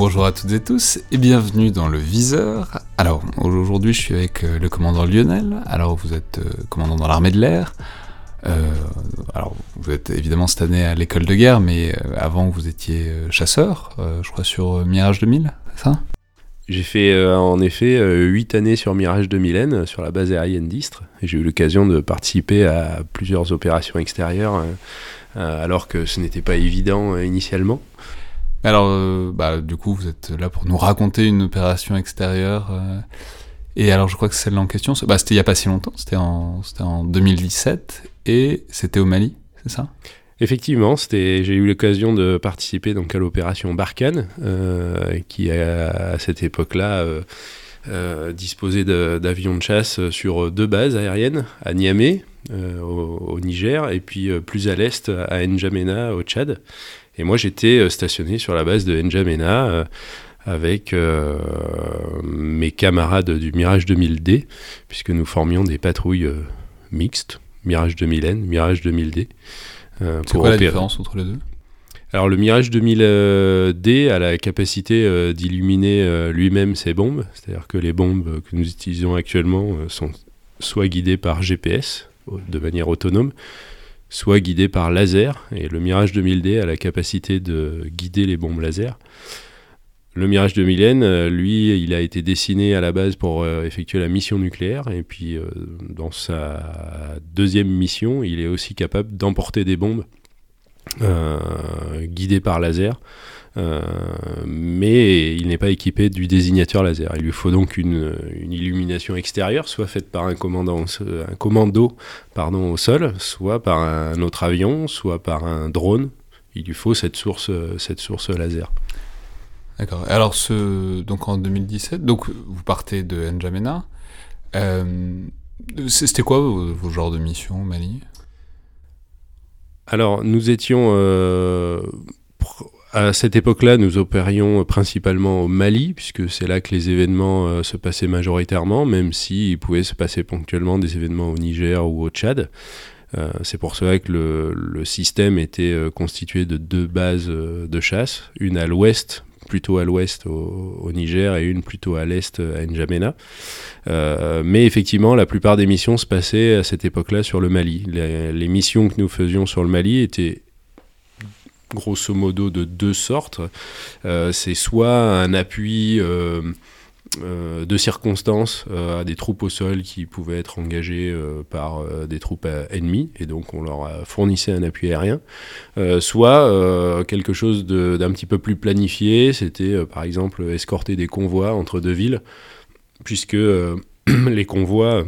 Bonjour à toutes et tous et bienvenue dans le viseur. Alors aujourd'hui je suis avec euh, le commandant Lionel. Alors vous êtes euh, commandant dans l'armée de l'air. Euh, alors vous êtes évidemment cette année à l'école de guerre, mais avant vous étiez chasseur, je crois sur Mirage 2000, c'est ça? J'ai fait en effet euh, 8 années sur Mirage 2000N, euh, sur la base aérienne d'Istres. J'ai eu l'occasion de participer à plusieurs opérations extérieures, alors que ce n'était pas évident initialement. Alors euh, bah du coup vous êtes là pour nous raconter une opération extérieure. euh, et alors je crois que celle en question, bah, c'était il y a pas si longtemps, c'était en, en 2017 et c'était au Mali, c'est ça? Effectivement, j'ai eu l'occasion de participer donc à l'opération Barkhane, euh, qui à cette époque-là disposait d'avions de chasse sur deux bases aériennes, à Niamey, au, au Niger, et puis plus à l'est, à N'Djamena, au Tchad. Et moi, j'étais euh, stationné sur la base de N'Djamena euh, avec euh, mes camarades du Mirage 2000D, puisque nous formions des patrouilles euh, mixtes, Mirage 2000N, Mirage 2000D. euh, C'est quoi la différence entre les deux? Alors le Mirage 2000D a la capacité d'illuminer lui-même ses bombes, c'est-à-dire que les bombes que nous utilisons actuellement sont soit guidées par GPS de manière autonome, soit guidées par laser, et le Mirage 2000D a la capacité de guider les bombes laser. Le Mirage 2000N, euh, lui, il a été dessiné à la base pour euh, effectuer la mission nucléaire, et puis euh, dans sa deuxième mission, il est aussi capable d'emporter des bombes euh, guidé par laser, mais il n'est pas équipé du désignateur laser. Il lui faut donc une, une illumination extérieure, soit faite par un, commandant, un commando pardon, au sol, soit par un autre avion, soit par un drone. Il lui faut cette source, cette source laser. D'accord. Alors, ce, donc en 2017, donc vous partez de N'Djamena. Euh, C'était quoi vos, vos genres de missions au Mali? Alors, nous étions. euh, à cette époque-là, nous opérions principalement au Mali, puisque c'est là que les événements euh, se passaient majoritairement, même s'il pouvait se passer ponctuellement des événements au Niger ou au Tchad. Euh, c'est pour cela que le, système était euh, constitué de deux bases de chasse, une à l'ouest, plutôt à l'ouest au, Niger, et une plutôt à l'est à N'Djamena. Mais effectivement, la plupart des missions se passaient à cette époque-là sur le Mali. Les missions que nous faisions sur le Mali étaient grosso modo de deux sortes. Euh, c'est soit un appui euh, euh, de circonstances euh, à des troupes au sol qui pouvaient être engagées par des troupes ennemies, et donc on leur fournissait un appui aérien, soit quelque chose d'un petit peu plus planifié, c'était par exemple escorter des convois entre deux villes, puisque les convois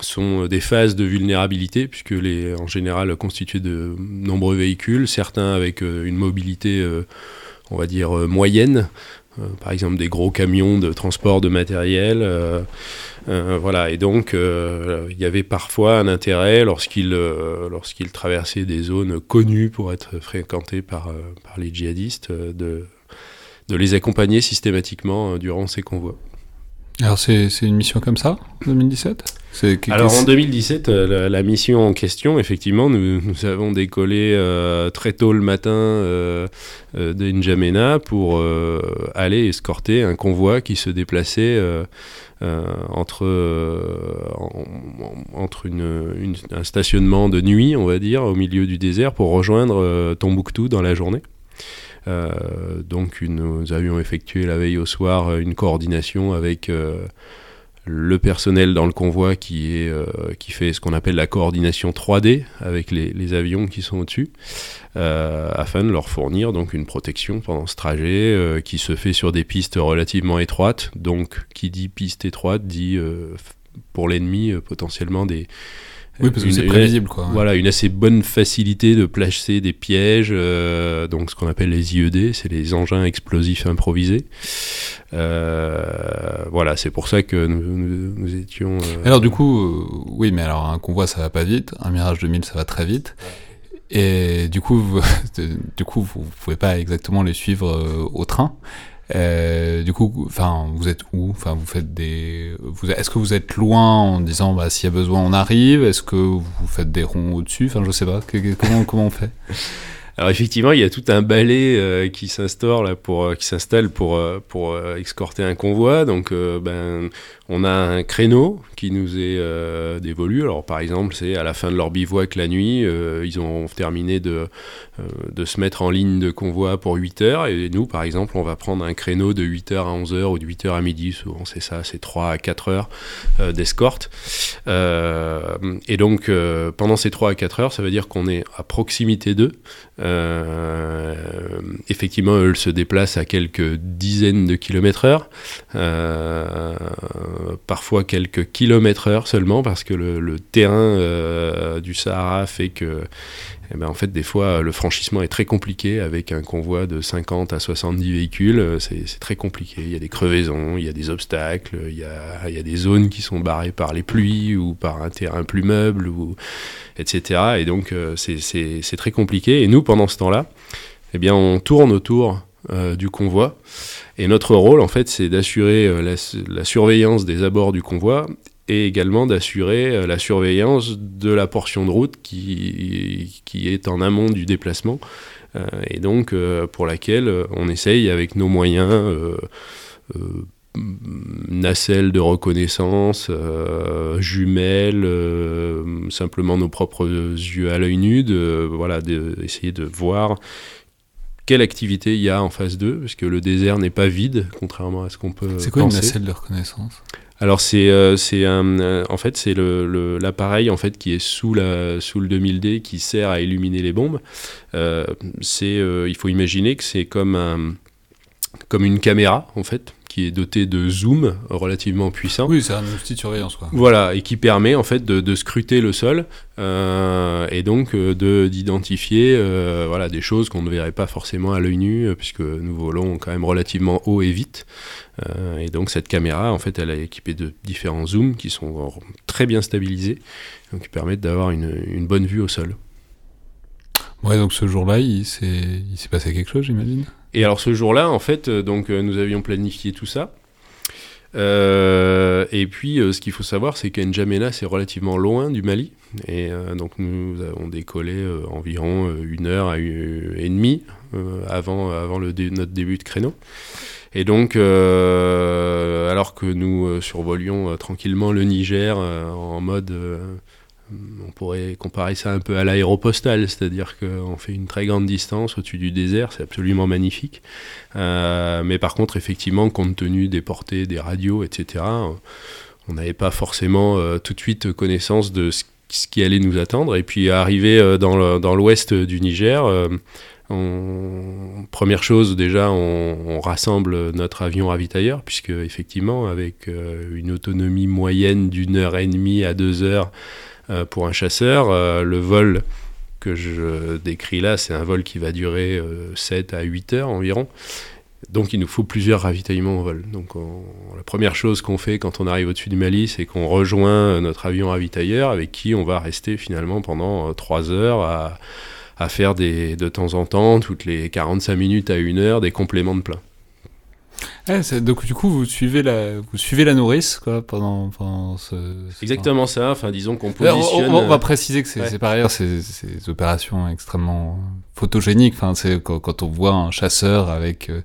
sont des phases de vulnérabilité, puisque les en général constitués de nombreux véhicules, certains avec euh, une mobilité, euh, on va dire, euh, moyenne, euh, par exemple des gros camions de transport de matériel. euh, euh, voilà, et donc euh, il y avait parfois un intérêt lorsqu'ils euh, traversaient des zones connues pour être fréquentées par, euh, par les djihadistes, euh, de, de les accompagner systématiquement euh, durant ces convois. Alors, c'est une mission comme ça, 2017 C'est que- Alors en 2017, euh, la, la mission en question, effectivement, nous, nous avons décollé euh, très tôt le matin euh, euh, de N'Djamena pour euh, aller escorter un convoi qui se déplaçait entre, en- en- entre une, une- un stationnement de nuit, on va dire, au milieu du désert pour rejoindre Tombouctou dans la journée. Euh, donc nous avions effectué la veille au soir euh, une coordination avec euh, le personnel dans le convoi qui, est, qui fait ce qu'on appelle la coordination 3D avec les, avions qui sont au-dessus, afin de leur fournir donc une protection pendant ce trajet qui se fait sur des pistes relativement étroites. Donc, qui dit piste étroite dit pour l'ennemi potentiellement des Oui, parce que c'est prévisible, quoi. voilà, une assez bonne facilité de placer des pièges, euh, donc ce qu'on appelle les IED, c'est les engins explosifs improvisés. Euh, voilà, c'est pour ça que nous, nous- nous étions. euh, Alors du coup, euh, oui, mais alors un convoi ça va pas vite, un Mirage 2000 ça va très vite, et du coup, vous, du coup, vous pouvez pas exactement les suivre euh, au train. Euh, du coup, enfin, vous êtes où? Enfin, vous faites des. Vous, est-ce que vous êtes loin en disant, bah, s'il y a besoin, on arrive? Est-ce que vous faites des ronds au-dessus? Enfin, je sais pas. Comment comment on fait? Alors effectivement, il y a tout un balai euh, qui s'instaure pour euh, qui s'installe pour euh, pour escorter un convoi. Donc ben on a un créneau qui nous est dévolu. Alors par exemple, c'est à la fin de leur bivouac la nuit, ils ont terminé de de se mettre en ligne de convoi pour 8 heures et nous par exemple, on va prendre un créneau de 8 heures à 11 heures ou de 8 heures à midi, souvent c'est ça, c'est 3 à 4 heures d'escorte. et donc pendant ces 3 à 4 heures, ça veut dire qu'on est à proximité d'eux. Euh, effectivement, elle se déplace à quelques dizaines de kilomètres heure, euh, parfois quelques kilomètres heure seulement, parce que le, terrain euh, du Sahara fait que eh ben, en fait, des fois, le franchissement est très compliqué avec un convoi de 50 à 70 véhicules. C'est très compliqué. Il y a des crevaisons, il y a des obstacles, il y a, il y a, des zones qui sont barrées par les pluies ou par un terrain plus meuble, ou, etc. Et donc, euh, c'est très compliqué. Et nous, pendant ce temps-là, eh bien, on tourne autour euh, du convoi. Et notre rôle, en fait, c'est d'assurer euh, la, la, surveillance des abords du convoi et également d'assurer euh, la surveillance de la portion de route qui, qui est en amont du déplacement et donc pour laquelle on essaye avec nos moyens nacelles de reconnaissance, jumelles, simplement nos propres yeux à l'œil nu, de, voilà, d'essayer de, voir quelle activité il y a en phase 2, parce que le désert n'est pas vide, contrairement à ce qu'on peut C'est quoi une nacelle de reconnaissance? Alors c'est euh, c'est un euh, en fait c'est le l'appareil en fait qui est sous la sous le 2000D qui sert à illuminer les bombes. Euh, c'est il faut imaginer que c'est comme un comme une caméra en fait qui est doté de zoom relativement puissant. Oui, c'est un outil de surveillance. Quoi. Voilà, et qui permet en fait de, de scruter le sol euh, et donc euh, de d'identifier euh, voilà des choses qu'on ne verrait pas forcément à l'œil nu puisque nous volons quand même relativement haut et vite. et donc cette caméra, en fait, elle est équipée de différents zooms qui sont très bien stabilisés, donc qui permettent d'avoir une, une bonne vue au sol. Ouais, donc ce jour-là, il s'est passé quelque chose, j'imagine? Et alors ce jour-là, en fait, euh, donc euh, nous avions planifié tout ça. Euh, et puis, ce qu'il faut savoir, c'est qu'Njamena, c'est relativement loin du Mali. Et donc, nous avons décollé environ une heure et demie avant, avant notre début de créneau. Et donc, alors que nous survolions tranquillement le Niger en mode on pourrait comparer ça un peu à l'aéropostale, c'est-à-dire qu'on fait une très grande distance au-dessus du désert, c'est absolument magnifique. Euh, mais par contre, effectivement, compte tenu des portées des radios, etc., on n'avait pas forcément euh, tout de suite connaissance de ce, qui allait nous attendre. Et puis, arrivé euh, dans l'ouest du Niger, première chose, déjà, on, rassemble notre avion ravitailleur, puisque effectivement, avec une autonomie moyenne d'une heure et demie à deux heures, pour un chasseur, euh, le vol que je décris là, c'est un vol qui va durer 7 euh, à 8 heures environ. Donc il nous faut plusieurs ravitaillements au vol. Donc la première chose qu'on fait quand on arrive au-dessus du Mali, c'est qu'on rejoint notre avion ravitailleur avec qui on va rester finalement pendant 3 heures à, faire de temps en temps, toutes les 45 minutes à 1 heure, des compléments de plein. Donc du coup, vous suivez la, vous suivez la nourrice quoi pendant, pendant ce, Exactement ça. Enfin, disons qu'on positionne. On, va préciser que c'est par ailleurs ces, ces opérations extrêmement photogéniques. Enfin, c'est quand, on voit un chasseur avec euh,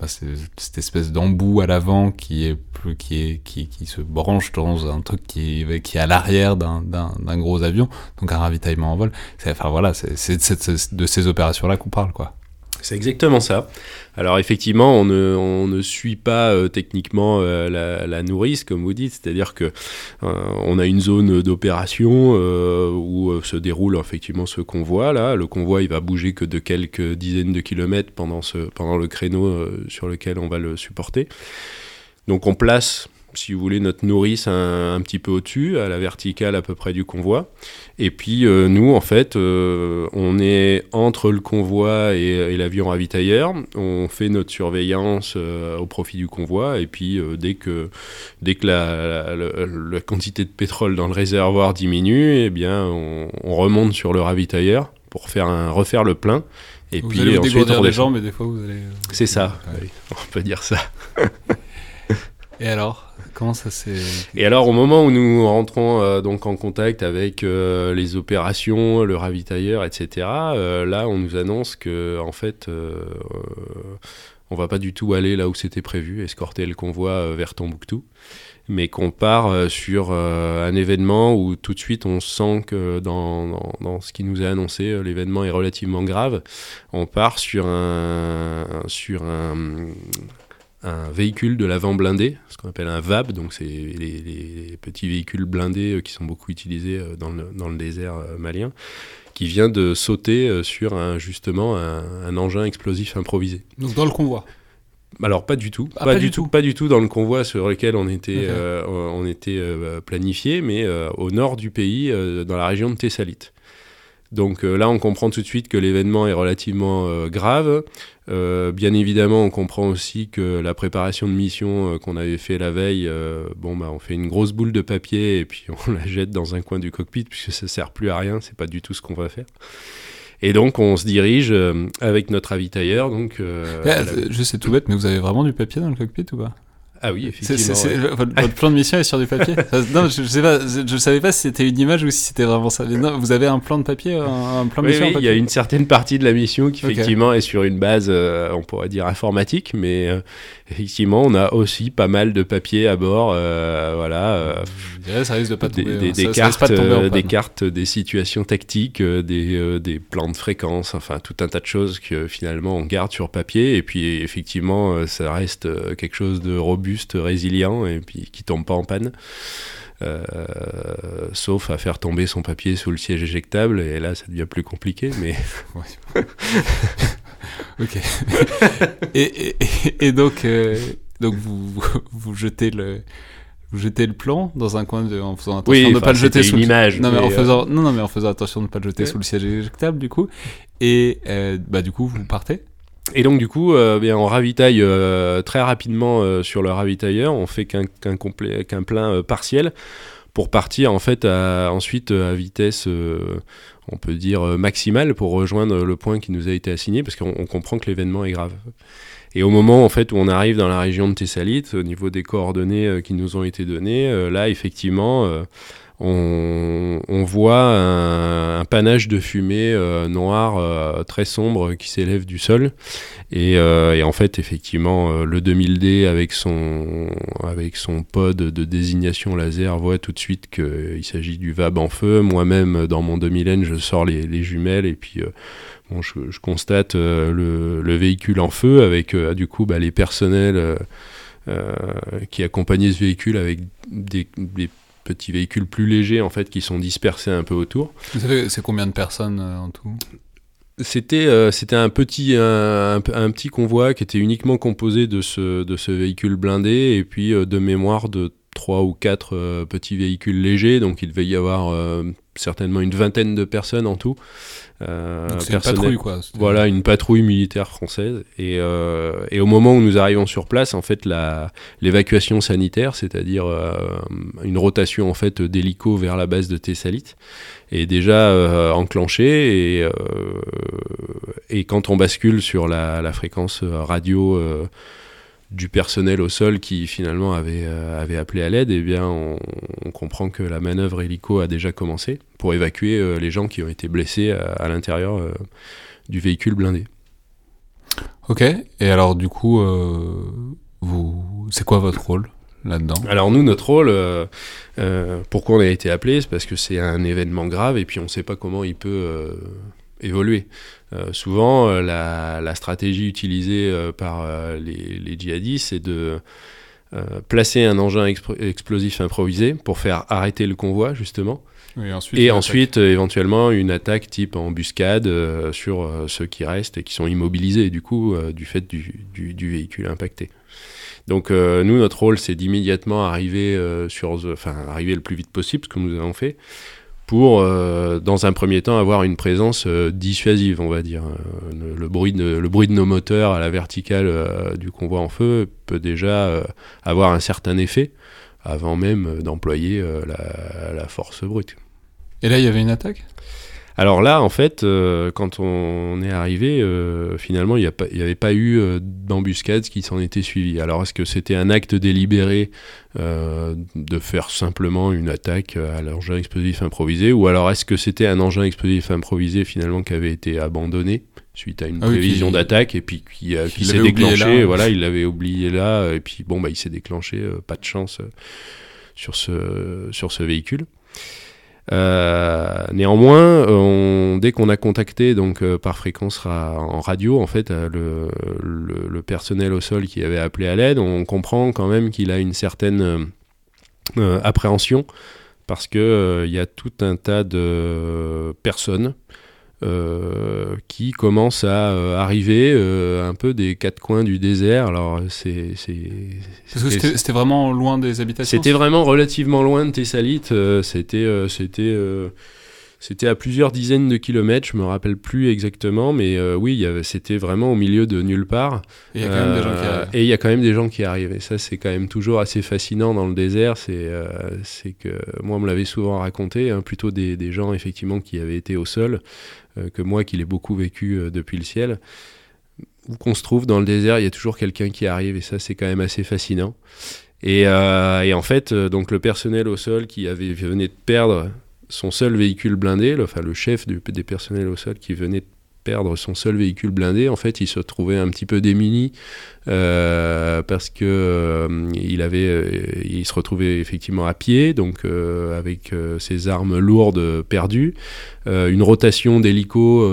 bah, cette espèce d'embout à l'avant qui est qui est qui, qui se branche dans un truc qui est qui est à l'arrière d'un d'un gros avion, donc un ravitaillement en vol. Enfin voilà, c'est de ces opérations là qu'on parle quoi. C'est exactement ça. Alors effectivement, on ne, suit pas euh, techniquement euh, la, la, nourrice, comme vous dites, c'est-à-dire que euh, on a une zone d'opération où se déroule effectivement ce convoi. Là, le convoi, il va bouger que de quelques dizaines de kilomètres pendant, ce, pendant le créneau sur lequel on va le supporter. Donc on place si vous voulez, notre nourrice un, petit peu au-dessus, à la verticale à peu près du convoi. Et puis euh, nous, en fait, euh, on est entre le convoi et, l'avion ravitailleur. On fait notre surveillance euh, au profit du convoi. Et puis dès que, dès que la, quantité de pétrole dans le réservoir diminue, eh bien, on, remonte sur le ravitailleur pour faire un, refaire le plein. Et vous puis allez vous ensuite, on les gens, mais des fois vous allez. C'est ça, on peut dire ça. et alors? Et alors, au moment où nous rentrons donc en contact avec les opérations, le ravitailleur, etc., là, on nous annonce que, en fait, on va pas du tout aller là où c'était prévu, escorter le convoi vers Tombouctou mais qu'on part euh, sur euh, un événement où tout de suite on sent que dans, dans, ce qui nous est annoncé, euh, l'événement est relativement grave. On part sur un, sur un, un véhicule de l'avant blindé, ce qu'on appelle un VAB, donc c'est les, petits véhicules blindés qui sont beaucoup utilisés dans le, dans le désert malien, qui vient de sauter sur un, justement un, un engin explosif improvisé. Donc dans le convoi alors pas du tout, ah, pas, du tout. pas du tout dans le convoi sur lequel on était, euh, on était euh, planifié, mais euh, au nord du pays, dans la région de Thessalite. Donc là, on comprend tout de suite que l'événement est relativement grave. bien évidemment, on comprend aussi que la préparation de mission qu'on avait fait la veille, bon bah, on fait une grosse boule de papier et puis on la jette dans un coin du cockpit puisque ça sert plus à rien. C'est pas du tout ce qu'on va faire. Et donc, on se dirige euh, avec notre ravitailleur. Donc, euh, je sais tout bête, mais vous avez vraiment du papier dans le cockpit ou pas? Ah oui, effectivement. votre, plan de mission est sur du papier Non, je, sais pas, je, savais pas si c'était une image ou si c'était vraiment ça. non, vous avez un plan de papier, un, plan de mission Oui, il y a une certaine partie de la mission qui effectivement est sur une base, euh, on pourrait dire informatique, mais effectivement, on a aussi pas mal de papier à bord. Euh, voilà. Euh, ça risque de pas tomber. Des, des, cartes, euh, des cartes, des situations tactiques, des, des plans de fréquence, enfin tout un tas de choses que finalement on garde sur papier. Et puis effectivement, ça reste quelque chose de robuste, résilient et puis qui tombe pas en panne. sauf à faire tomber son papier sous le siège éjectable, et là ça devient plus compliqué, mais. ok. et, et, donc, euh, donc vous, vous, jetez le. Vous jetez le plan dans un coin de, en faisant attention de ne pas le jeter sous image, non, mais en euh, faisant, non, non, mais en faisant attention de ne pas le jeter sous le siège éjectable, du coup. Et euh, bah, du coup, vous partez et donc du coup, bien, on ravitaille très rapidement sur le ravitailleur. On fait qu'un qu'un plein partiel pour partir en fait ensuite à vitesse on peut dire, euh, maximale pour rejoindre le point qui nous a été assigné, parce qu'on comprend que l'événement est grave. Et au moment en fait où on arrive dans la région de Thessalite, au niveau des coordonnées euh, qui nous ont été données, euh, là effectivement, on, voit un, panache de fumée noire très sombre qui s'élève du sol. Et, en fait, effectivement, le 2000D avec son, avec son pod de désignation laser voit tout de suite qu'il s'agit du VAB en feu. Moi-même, dans mon 2000N, je sors les, jumelles et puis bon, je, constate le, véhicule en feu avec du coup bah, les personnels qui accompagnaient ce véhicule avec des petits véhicules plus légers en fait qui sont dispersés un peu autour. C'est combien de personnes euh, en tout? C'était euh, c'était un petit un, petit convoi qui était uniquement composé de ce de ce véhicule blindé et puis euh, de mémoire de trois ou quatre petits véhicules légers. Donc il devait y avoir certainement une vingtaine de personnes en tout euh, une patrouille, quoi. Voilà, une patrouille militaire française. Et, euh, et, au moment où nous arrivons sur place, en fait, l'évacuation sanitaire, c'est-à-dire euh, une rotation en fait d'hélico vers la base de Thessalite, est déjà enclenchée. Et, et quand on bascule sur la, la fréquence radio du personnel au sol qui finalement avait, euh, avait appelé à l'aide, eh bien on, comprend que la manœuvre hélico a déjà commencé pour évacuer euh, les gens qui ont été blessés à, l'intérieur euh, du véhicule blindé. Ok, et alors du coup, vous, c'est quoi votre rôle là-dedans? Alors nous, notre rôle, pourquoi on a été appelé, c'est parce que c'est un événement grave et puis on ne sait pas comment il peut évoluer. Euh, souvent, euh, la, stratégie utilisée euh, par les, djihadistes, c'est de placer un engin explosif improvisé pour faire arrêter le convoi, justement. et ensuite, éventuellement, une attaque type embuscade sur ceux qui restent et qui sont immobilisés, du coup, du fait du, du, véhicule impacté. Donc, nous, notre rôle, c'est d'immédiatement arriver, sur, enfin, arriver le plus vite possible, ce que nous avons fait, pour, euh, dans un premier temps, avoir une présence euh, dissuasive, on va dire. Euh, le, bruit de, nos moteurs à la verticale du convoi en feu peut déjà avoir un certain effet avant même d'employer la, force brute. Et là, il y avait une attaque? Alors là, en fait, euh, quand on est arrivé, euh, finalement, il n'y avait pas eu euh, d'embuscade qui s'en était suivi. Alors, est-ce que c'était un acte délibéré de faire simplement une attaque à l'engin explosif improvisé, ou alors est-ce que c'était un engin explosif improvisé finalement qui avait été abandonné suite à une ah prévision d'attaque et puis qui, s'est déclenché voilà il l'avait oublié là et puis bon bah il s'est déclenché pas de chance sur ce sur ce véhicule euh, néanmoins, dès qu'on a contacté donc euh, par fréquence en radio, en fait, euh, le, personnel au sol qui avait appelé à l'aide, on comprend quand même qu'il a une certaine appréhension parce que il y a tout un tas de personnes euh, qui commence à euh, arriver euh, un peu des quatre coins du désert. Alors c'est parce que c'était vraiment loin des habitations. C'était vraiment relativement loin de Thessalite. c'était c'était c'était à plusieurs dizaines de kilomètres, je me rappelle plus exactement, mais euh, oui, c'était vraiment au milieu de nulle part. Et il y a quand même des gens qui euh, arrivent. Et il y a quand même des gens qui arrivent. Et ça, c'est quand même toujours assez fascinant dans le désert. C'est euh, que moi, on me l'avait souvent raconté, hein, plutôt des, des, gens effectivement qui avaient été au sol, que moi qui l'ai beaucoup vécu depuis le ciel. Où qu'on se trouve dans le désert, il y a toujours quelqu'un qui arrive, et ça, c'est quand même assez fascinant. Et, et, en fait, donc le personnel au sol qui avait venait de perdre son seul véhicule blindé, enfin le chef des personnels au sol qui venait perdre son seul véhicule blindé, en fait, il se trouvait un petit peu démuni euh, parce que euh, il avait, euh, il se retrouvait effectivement à pied, donc avec ses armes lourdes perdues, une rotation d'hélico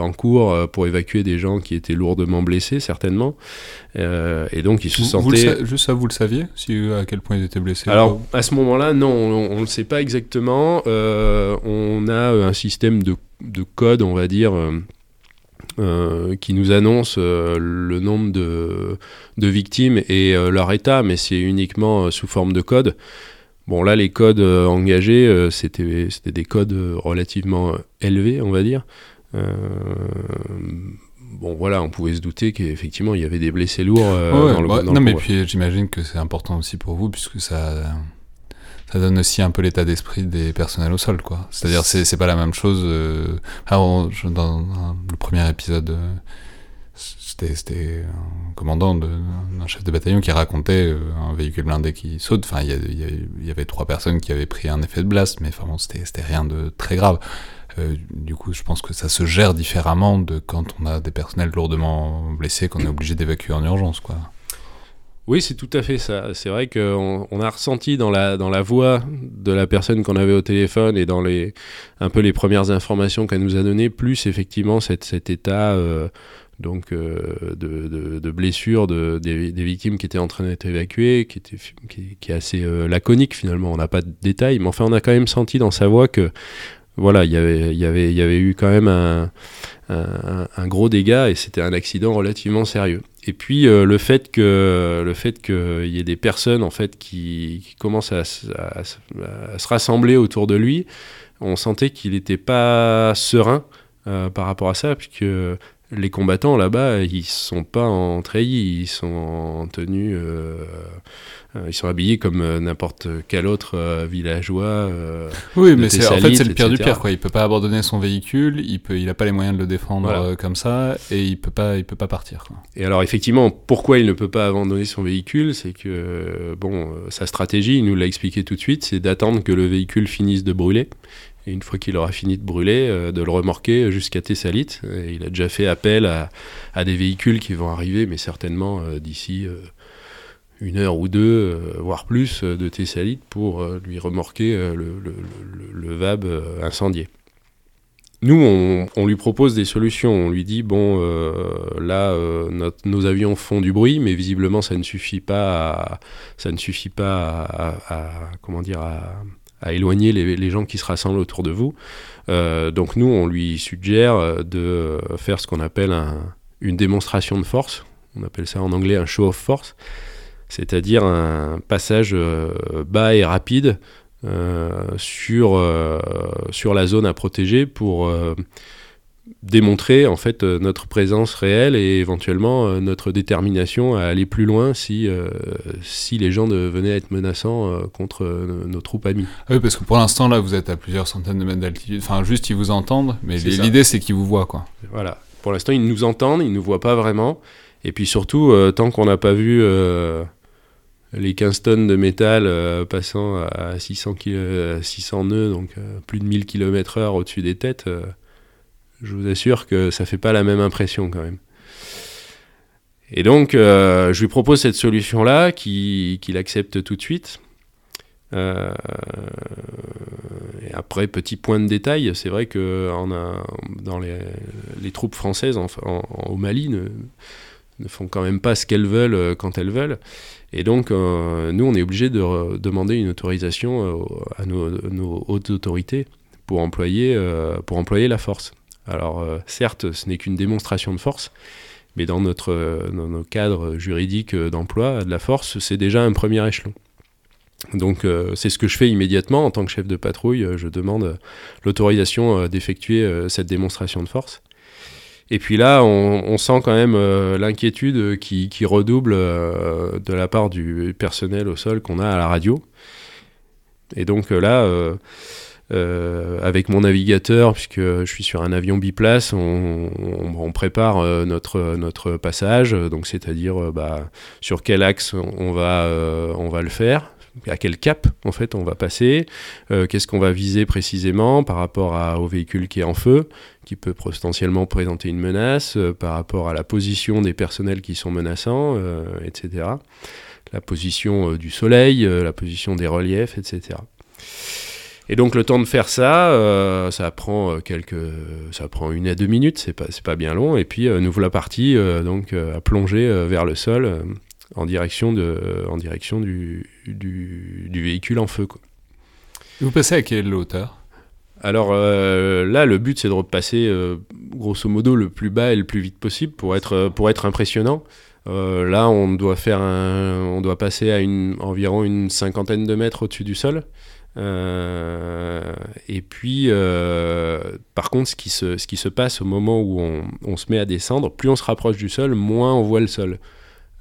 en cours pour évacuer des gens qui étaient lourdement blessés certainement, et donc il se sentait. juste ça, vous le saviez, si à quel point ils étaient blessés Alors à ce moment-là, non, on ne le sait pas exactement. on a un système de, de code, on va dire. Euh, qui nous annonce euh, le nombre de, de victimes et euh, leur état, mais c'est uniquement sous forme de code. Bon, là, les codes engagés, c'était des codes relativement élevés, on va dire. bon, voilà, on pouvait se douter qu'effectivement, il y avait des blessés lourds dans le, bah, Non, mais puis j'imagine que c'est important aussi pour vous, puisque ça ça donne aussi un peu l'état d'esprit des personnels au sol, quoi. C'est-à-dire, c'est, c'est pas la même chose. Euh... dans le premier épisode, euh, c'était, un commandant d'un chef de bataillon qui racontait euh, un véhicule blindé qui saute. Enfin, il y, avait trois personnes qui avaient pris un effet de blast, mais enfin, bon, c'était, rien de très grave. Du coup, je pense que ça se gère différemment de quand on a des personnels lourdement blessés qu'on est obligé d'évacuer en urgence, quoi. Oui, c'est tout à fait ça. C'est vrai qu'on on a ressenti dans la, dans la voix de la personne qu'on avait au téléphone et dans les, un peu les premières informations qu'elle nous a données, plus effectivement cet, état euh, donc, euh, de, de, blessures de, des, des, victimes qui étaient en train d'être évacuées, qui, était, qui, qui est assez euh, laconique finalement. On n'a pas de détails, mais enfin on a quand même senti dans sa voix que voilà, il y, avait, eu quand même un, gros dégât et c'était un accident relativement sérieux. Et puis euh, le fait que le fait qu'il y ait des personnes en fait qui, commencent à, se rassembler autour de lui, on sentait qu'il n'était pas serein euh, par rapport à ça, puisque les combattants là-bas, ils sont pas en treillis, ils sont en tenue euh, euh, ils sont habillés comme euh, n'importe quel autre euh, villageois. oui, mais en fait, c'est le pire du pire. Quoi. Il peut pas abandonner son véhicule, il peut, il a pas les moyens de le défendre comme ça, et il peut pas, il peut pas partir. Et alors, effectivement, pourquoi il ne peut pas abandonner son véhicule C'est que, bon, sa stratégie, il nous l'a expliqué tout de suite, c'est d'attendre que le véhicule finisse de brûler. Et une fois qu'il aura fini de brûler, de le remorquer jusqu'à Thessalite. il a déjà fait appel à, des véhicules qui vont arriver, mais certainement d'ici une heure ou deux, euh, voire plus, euh, de Thessalite pour euh, lui remorquer le, le, VAB incendié. Nous, on, lui propose des solutions. On lui dit bon, là, nos avions font du bruit, mais visiblement, ça ne suffit pas à, ça ne suffit pas à, comment dire à, éloigner les, gens qui se rassemblent autour de vous. donc nous, on lui suggère de faire ce qu'on appelle une démonstration de force. On appelle ça en anglais un show of force c'est-à-dire un passage euh, bas et rapide euh, sur, euh, sur la zone à protéger pour, démontrer en fait notre présence réelle et éventuellement notre détermination à aller plus loin si, si les gens venaient à être menaçants contre nos troupes amies. Ah oui, parce que pour l'instant là vous êtes à plusieurs centaines de mètres d'altitude, enfin juste ils vous entendent, mais l'idée c'est qu'ils vous voient quoi. Voilà, pour l'instant ils nous entendent, ils nous voient pas vraiment, et puis surtout tant qu'on n'a pas vu les 15 tonnes de métal euh, passant à 600, 600 nœuds, donc euh, plus de 1000 km/h au-dessus des têtes, euh, je vous assure que ça fait pas la même impression quand même. Et donc, je lui propose cette solution-là, qu'il accepte tout de suite. et après, petit point de détail, c'est vrai que dans les, troupes françaises au Mali ne, font quand même pas ce qu'elles veulent quand elles veulent. Et donc, euh, nous, on est obligé de demander une autorisation euh, à nos, hautes autorités pour employer, euh, pour employer la force. Alors, certes, ce n'est qu'une démonstration de force, mais dans notre dans nos cadres juridiques d'emploi de la force, c'est déjà un premier échelon. Donc c'est ce que je fais immédiatement en tant que chef de patrouille, je demande l'autorisation d'effectuer cette démonstration de force. Et puis là, on, sent quand même euh, l'inquiétude qui, redouble euh, de la part du personnel au sol qu'on a à la radio. Et donc euh, avec mon navigateur, puisque je suis sur un avion biplace, on, prépare notre, notre passage, donc c'est-à-dire bah, sur quel axe on va, on va le faire, à quel cap en fait on va passer, qu'est-ce qu'on va viser précisément par rapport au véhicule qui est en feu, qui peut potentiellement présenter une menace euh, par rapport à la position des personnels qui sont menaçants, euh, etc. La position euh, du soleil, la position des reliefs, etc. Et donc le temps de faire ça, ça prend quelques, ça prend une à deux minutes, c'est pas, pas bien long. Et puis nous voilà partis donc à plonger vers le sol en direction de, en direction du, du, du véhicule en feu. Quoi. Vous passez à quelle hauteur? Alors euh, là, le but, c'est de repasser euh, grosso modo le plus bas et le plus vite possible pour être, euh, pour être impressionnant. là, on doit, faire on doit passer à une, environ une cinquantaine de mètres au-dessus du sol. Et puis, par contre, ce qui, se, ce qui se passe au moment où on, on, se met à descendre, plus on se rapproche du sol, moins on voit le sol.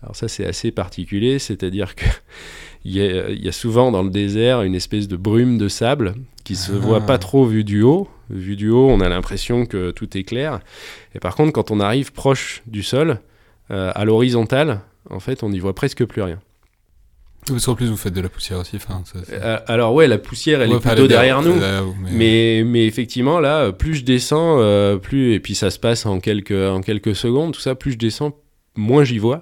Alors ça, c'est assez particulier, c'est-à-dire que il y, a, souvent dans le désert une espèce de brume de sable qui se voit pas ah. trop vu du haut. Vu du haut, on a l'impression que tout est clair. Et par contre, quand on arrive proche du sol, euh, à l'horizontale, en fait, on n'y voit presque plus rien. Parce qu'en plus, vous faites de la poussière aussi. Euh, alors ouais, la poussière, elle est plutôt derrière nous. mais... mais... effectivement, là, plus je descends, euh, plus et puis ça se passe en quelques en quelques secondes, tout ça. Plus je descends, moins j'y vois.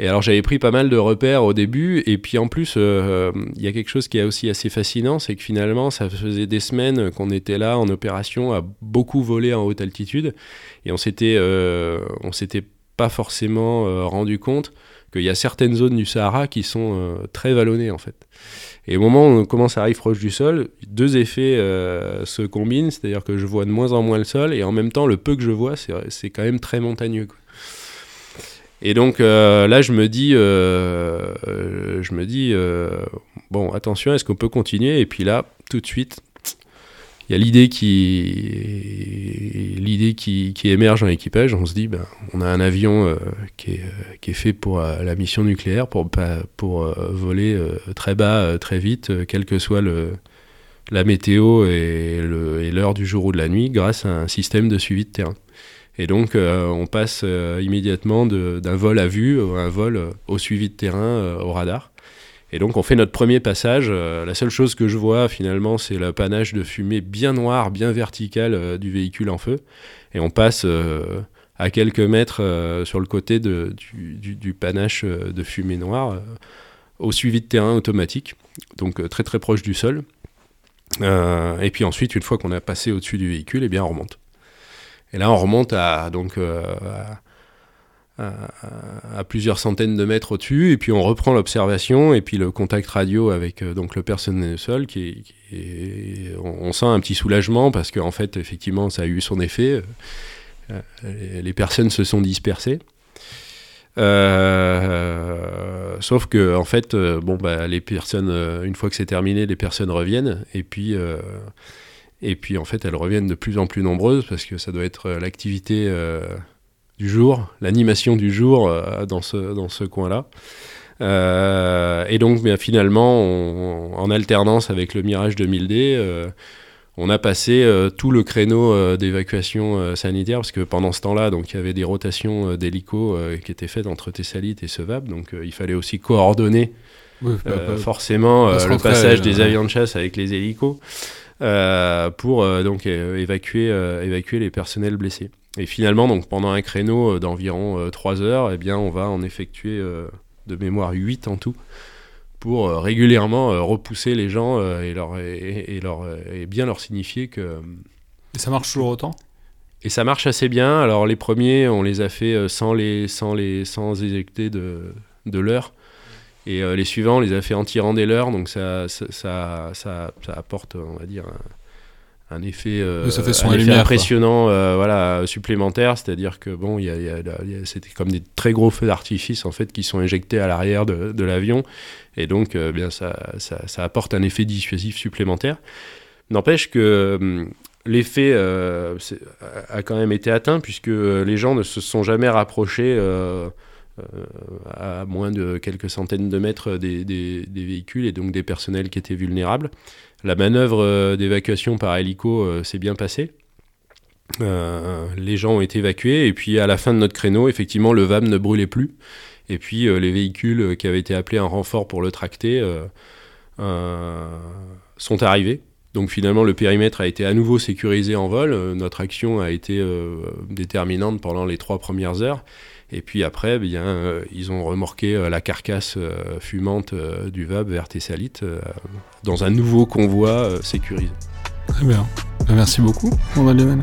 Et alors j'avais pris pas mal de repères au début, et puis en plus, euh, il y a quelque chose qui est aussi assez fascinant, c'est que finalement, ça faisait des semaines qu'on était là en opération à beaucoup voler en haute altitude, et on s'était, euh, on s'était pas forcément rendu compte qu'il y a certaines zones du Sahara qui sont très vallonnées en fait. Et au moment où on commence à arriver proche du sol, deux effets se combinent, c'est-à-dire que je vois de moins en moins le sol, et en même temps, le peu que je vois, c'est quand même très montagneux. Et donc euh, là, je me dis, euh, euh, je me dis, bon, attention, est-ce qu'on peut continuer? Et puis là, tout de suite, il y a l'idée qui, l'idée qui, émerge dans l'équipage. On se dit, ben, on a un avion qui, est, qui, est, fait pour la mission nucléaire, pour, pour voler très bas, très vite, quelle que soit le, la météo et l'heure du jour ou de la nuit, grâce à un système de suivi de terrain. Et donc, euh, on passe euh, immédiatement d'un vol à vue à un vol euh, au suivi de terrain au radar. Et donc, on fait notre premier passage. la seule chose que je vois, finalement, c'est le panache de fumée bien noir, bien vertical du véhicule en feu. Et on passe à quelques mètres sur le côté du, panache de fumée noire au suivi de terrain automatique, donc très très proche du sol. et puis ensuite, une fois qu'on a passé au-dessus du véhicule, eh bien, on remonte. Et là, on remonte à, donc, euh, à, plusieurs centaines de mètres au-dessus, et puis on reprend l'observation, et puis le contact radio avec euh, donc le personnel du sol, qui, on, sent un petit soulagement, parce qu'en fait, effectivement, ça a eu son effet. Euh, les personnes se sont dispersées. sauf que en fait, bon, bah, les personnes, une fois que c'est terminé, les personnes reviennent et puis Et puis en fait, elles reviennent de plus en plus nombreuses parce que ça doit être l'activité du jour, l'animation du jour dans ce, dans ce coin-là. et donc, bien, finalement, en alternance avec le Mirage 2000D, on a passé euh, tout le créneau euh, d'évacuation euh, sanitaire parce que pendant ce temps-là, donc il y avait des rotations d'hélicos qui étaient faites entre Tessalite et Sevab, donc il fallait aussi coordonner bah, forcément le passage des avions de chasse avec les hélicos pour donc évacuer évacuer les personnels blessés. Et finalement, donc pendant un créneau d'environ 3 heures, eh bien on va en effectuer de mémoire 8 en tout pour euh, régulièrement euh, repousser les gens euh, et, leur, et, leur, et bien leur signifier que... Et ça marche toujours autant? Et ça marche assez bien. Alors les premiers, on les a fait sans les sans les sans éjecter de, de l'heure. Et les suivants, on les a fait en tirant des leurs. Donc ça ça, ça, ça, apporte, on va dire, un effet, euh, impressionnant euh, voilà, supplémentaire, c'est-à-dire que bon, y a, c'était comme des très gros feux d'artifice en fait qui sont injectés à l'arrière de, de l'avion, et donc euh, bien ça, ça, ça, apporte un effet dissuasif supplémentaire. N'empêche que l'effet a quand même été atteint puisque les gens ne se sont jamais rapprochés à moins de quelques centaines de mètres des, des, des, véhicules et donc des personnels qui étaient vulnérables. La manœuvre euh, d'évacuation par hélico euh, s'est bien passée. Euh, les gens ont été évacués et puis à la fin de notre créneau, effectivement, le VAM ne brûlait plus. Et puis les véhicules qui avaient été appelés en renfort pour le tracter sont arrivés. Donc finalement, le périmètre a été à nouveau sécurisé en vol. notre action a été déterminante pendant les trois premières heures. Et puis après, eh bien, euh, ils ont remorqué euh, la carcasse euh, fumante du VAB vers Thessalite dans un nouveau convoi sécurisé. Très bien. Merci beaucoup, Lionel.